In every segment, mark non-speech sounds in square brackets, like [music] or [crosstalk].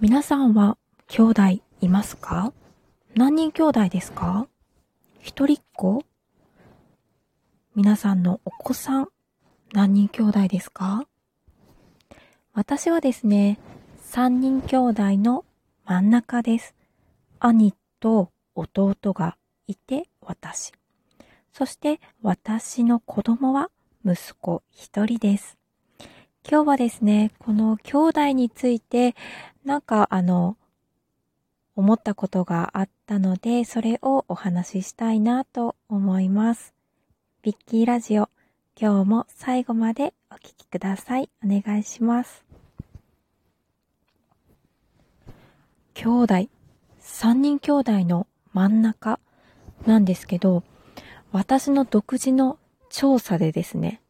皆さんは兄弟いますか？何人兄弟ですか？一人っ子？皆さんのお子さん？何人兄弟ですか？私はですね、三人兄弟の真ん中です。兄と弟がいて私。そして私の子供は息子一人です。今日はですね、この兄弟について、なんかあの、思ったことがあったので、それをお話ししたいなと思います。ビッキーラジオ、今日も最後までお聴きください。お願いします。兄弟、三人兄弟の真ん中なんですけど、私の独自の調査でですね、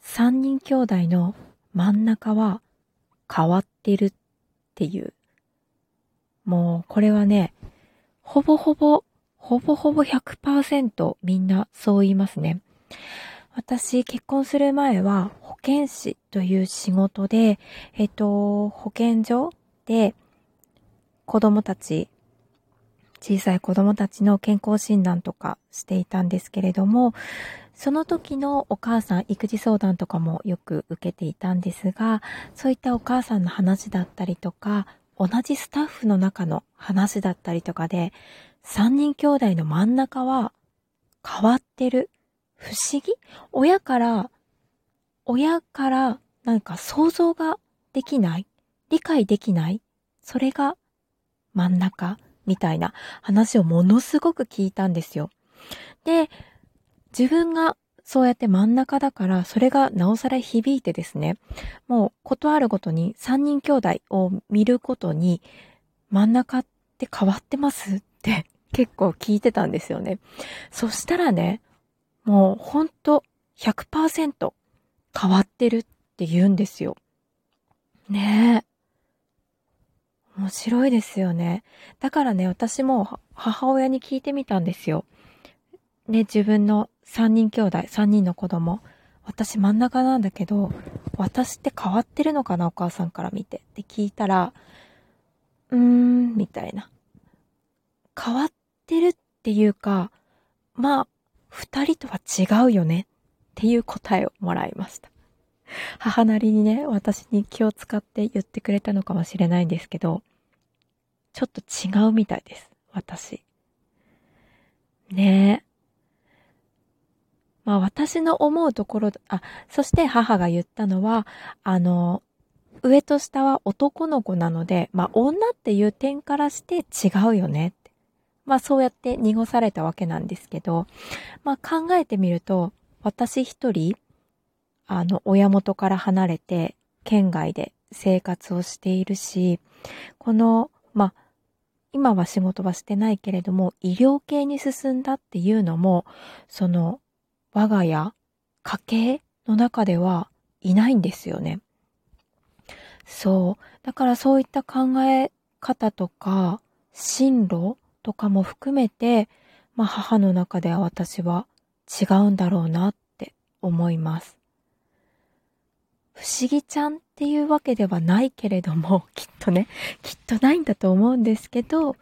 三人兄弟の真ん中は変わってるっていうもうこれはね、ほぼほぼ、ほぼほぼ100%みんなそう言いますね。私結婚する前は保健師という仕事で、えっと、保健所で子供たち、小さい子供たちの健康診断とかしていたんですけれども、その時のお母さん、育児相談とかもよく受けていたんですが、そういったお母さんの話だったりとか、同じスタッフの中の話だったりとかで、三人兄弟の真ん中は変わってる。不思議？親から、親からなんか想像ができない？理解できない？それが真ん中みたいな話をものすごく聞いたんですよ。で、自分がそうやって真ん中だから、それがなおさら響いてですね、もうことあるごとに3人兄弟を見ることに、真ん中って変わってますって結構聞いてたんですよね。そしたらね、もうほんと100%変わってるって言うんですよ。ねえ。面白いですよね。だからね、私も母親に聞いてみたんですよ。ね、自分の三人兄弟、三人の子供。私真ん中なんだけど、私って変わってるのかなお母さんから見て。って聞いたら、うーん、みたいな。変わってるっていうか、まあ、二人とは違うよねっていう答えをもらいました。母なりにね、私に気を使って言ってくれたのかもしれないんですけど、ちょっと違うみたいです。私。ねえ。まあ私の思うところ、あ、そして母が言ったのは、あの、上と下は男の子なので、まあ女っていう点からして違うよねって。まあそうやって濁されたわけなんですけど、まあ考えてみると、私一人、あの、親元から離れて、県外で生活をしているし、この、まあ、今は仕事はしてないけれども、医療系に進んだっていうのも、その、我が家、家計の中ではいないんですよね。そう。だからそういった考え方とか、進路とかも含めて、まあ母の中では私は違うんだろうなって思います。不思議ちゃんっていうわけではないけれども、[laughs] きっとね、きっとないんだと思うんですけど、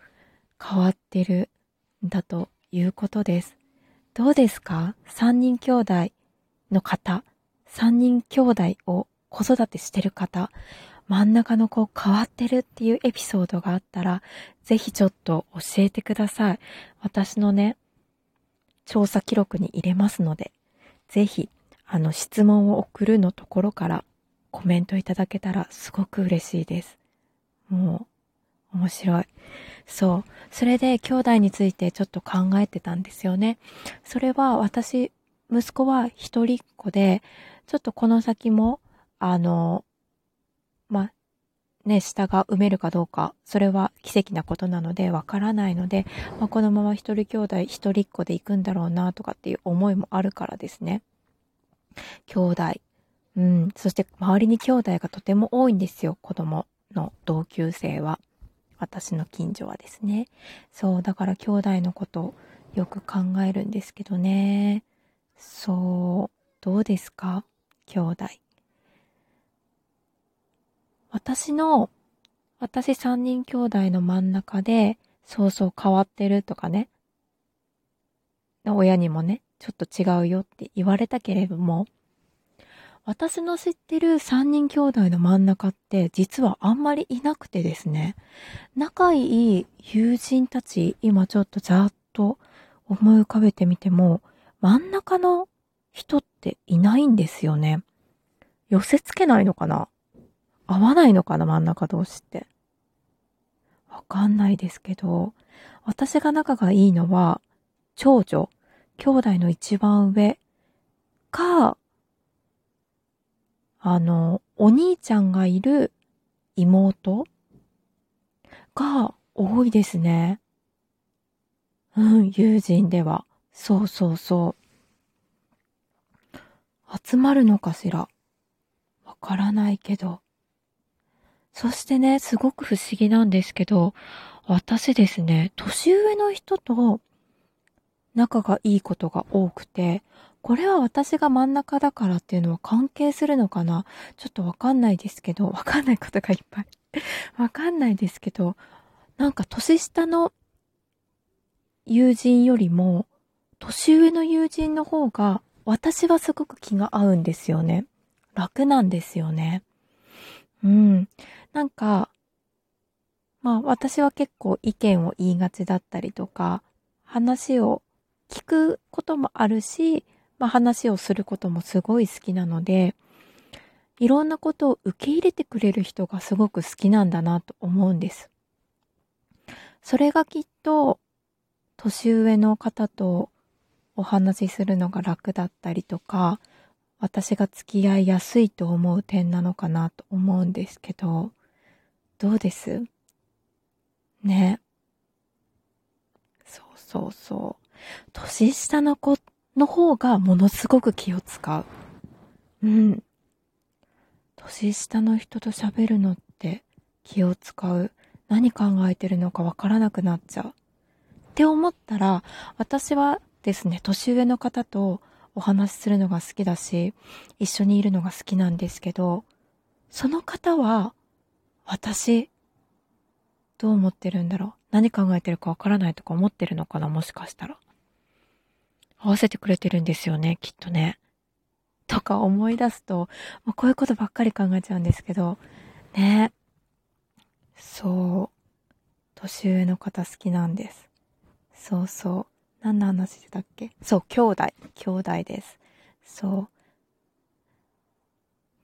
変わってるんだということです。どうですか？三人兄弟の方、三人兄弟を子育てしてる方、真ん中の子変わってるっていうエピソードがあったら、ぜひちょっと教えてください。私のね、調査記録に入れますので、ぜひ、あの、質問を送るのところからコメントいただけたらすごく嬉しいです。もう、面白い。そう。それで兄弟についてちょっと考えてたんですよね。それは私、息子は一人っ子で、ちょっとこの先も、あの、まね、下が埋めるかどうか、それは奇跡なことなのでわからないので、まあ、このまま一人兄弟一人っ子で行くんだろうなとかっていう思いもあるからですね。兄弟。うん。そして周りに兄弟がとても多いんですよ、子供の同級生は。私の近所はですね。そう、だから兄弟のことよく考えるんですけどね。そう、どうですか？兄弟。私の私3人兄弟の真ん中で、そうそう変わってるとかね。親にもね、ちょっと違うよって言われたけれども、私の知ってる3人兄弟の真ん中って実はあんまりいなくてですね、仲いい友人たち、今ちょっとざーっと思い浮かべてみても、真ん中の人っていないんですよね。寄せ付けないのかな？合わないのかな？真ん中同士って。わかんないですけど、私が仲がいいのは、長女、兄弟の一番上か、あの、お兄ちゃんがいる妹が多いですね。うん、友人では。そうそうそう。集まるのかしら？わからないけど。そしてね、すごく不思議なんですけど、私ですね、年上の人と仲がいいことが多くて、これは私が真ん中だからっていうのは関係するのかな？ちょっとわかんないですけど、わかんないことがいっぱい [laughs] わかんないですけど、なんか年下の友人よりも、年上の友人の方が、私はすごく気が合うんですよね。楽なんですよね。うん。なんか、まあ私は結構意見を言いがちだったりとか、話を聞くこともあるし、まあ、話をすることもすごい好きなので、いろんなことを受け入れてくれる人がすごく好きなんだなと思うんです。それがきっと、年上の方とお話しするのが楽だったりとか、私が付き合いやすいと思う点なのかなと思うんですけど、どうです？ね。そうそうそう。年下の子の方がものすごく気を使う。うん。年下の人と喋るのって気を使う。何考えてるのかわからなくなっちゃう。って思ったら、私はですね、年上の方とお話しするのが好きだし、一緒にいるのが好きなんですけど、その方は、私、どう思ってるんだろう何考えてるかわからないとか思ってるのかなもしかしたら。合わせてくれてるんですよね、きっとね。とか思い出すと、もうこういうことばっかり考えちゃうんですけど、ね。そう。年上の方好きなんです。そうそう。何の話してたっけ？そう、兄弟。兄弟です。そう。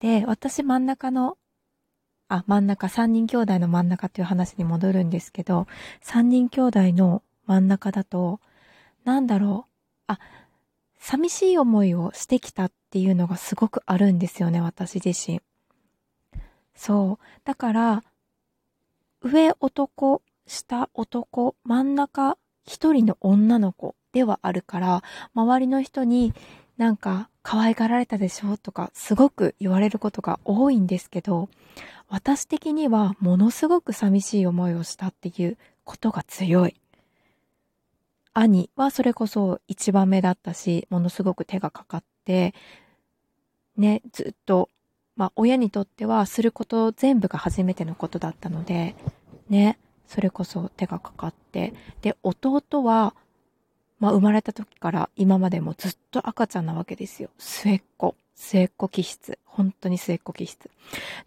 で、私真ん中の、あ、真ん中、三人兄弟の真ん中っていう話に戻るんですけど、三人兄弟の真ん中だと、なんだろう。あ、寂しい思いをしてきたっていうのがすごくあるんですよね、私自身。そう。だから、上男、下男、真ん中一人の女の子ではあるから、周りの人になんか可愛がられたでしょとかすごく言われることが多いんですけど、私的にはものすごく寂しい思いをしたっていうことが強い。兄はそれこそ一番目だったし、ものすごく手がかかって、ね、ずっと、まあ親にとってはすること全部が初めてのことだったので、ね、それこそ手がかかって、で、弟は、まあ生まれた時から今までもずっと赤ちゃんなわけですよ。末っ子。末っ子気質。本当に末っ子気質。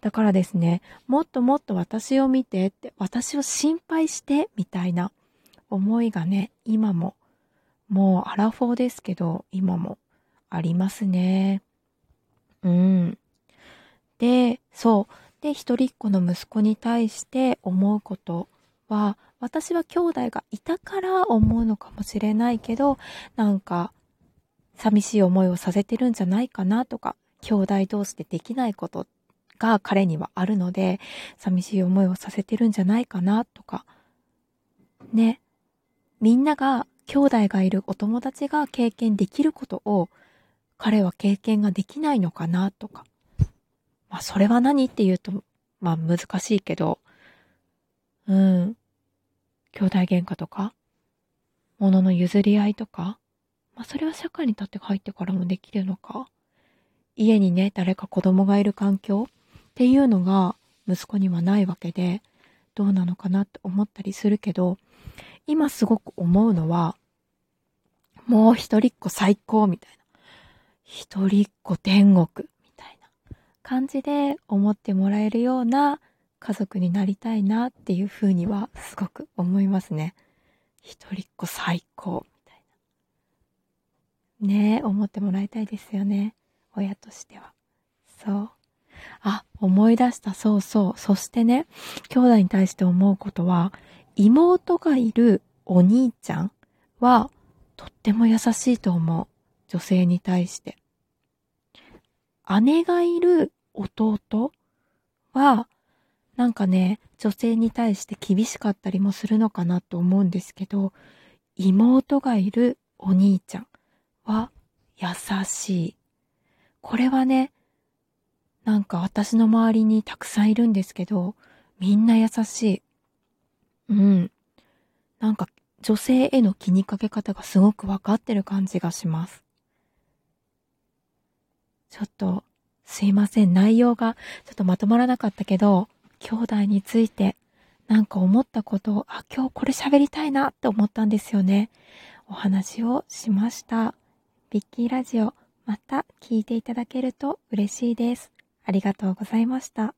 だからですね、もっともっと私を見てって、私を心配して、みたいな思いがね、今も、もうアラフォーですけど、今もありますね。うん。で、そう。で、一人っ子の息子に対して思うことは、私は兄弟がいたから思うのかもしれないけど、なんか、寂しい思いをさせてるんじゃないかなとか、兄弟同士でできないことが彼にはあるので、寂しい思いをさせてるんじゃないかなとか、ね、みんなが、兄弟がいるお友達が経験できることを、彼は経験ができないのかなとか。まあ、それは何って言うと、まあ、難しいけど、うん。兄弟喧嘩とか、物の譲り合いとか、まあ、それは社会に立って入ってからもできるのか。家にね、誰か子供がいる環境っていうのが息子にはないわけで、どうなのかなって思ったりするけど、今すごく思うのは、もう一人っ子最高みたいな。一人っ子天国みたいな感じで思ってもらえるような家族になりたいなっていうふうにはすごく思いますね。一人っ子最高みたいな。ねえ、思ってもらいたいですよね。親としては。そう。あ、思い出した、そうそう。そしてね、兄弟に対して思うことは、妹がいるお兄ちゃんは、とっても優しいと思う。女性に対して。姉がいる弟は、なんかね、女性に対して厳しかったりもするのかなと思うんですけど、妹がいるお兄ちゃんは優しい。これはね、なんか私の周りにたくさんいるんですけど、みんな優しい。うん。なんか女性への気にかけ方がすごくわかってる感じがします。ちょっと、すいません。内容がちょっとまとまらなかったけど、兄弟についてなんか思ったことを、あ、今日これ喋りたいなって思ったんですよね。お話をしました。ビッキーラジオ、また聞いていただけると嬉しいです。ありがとうございました。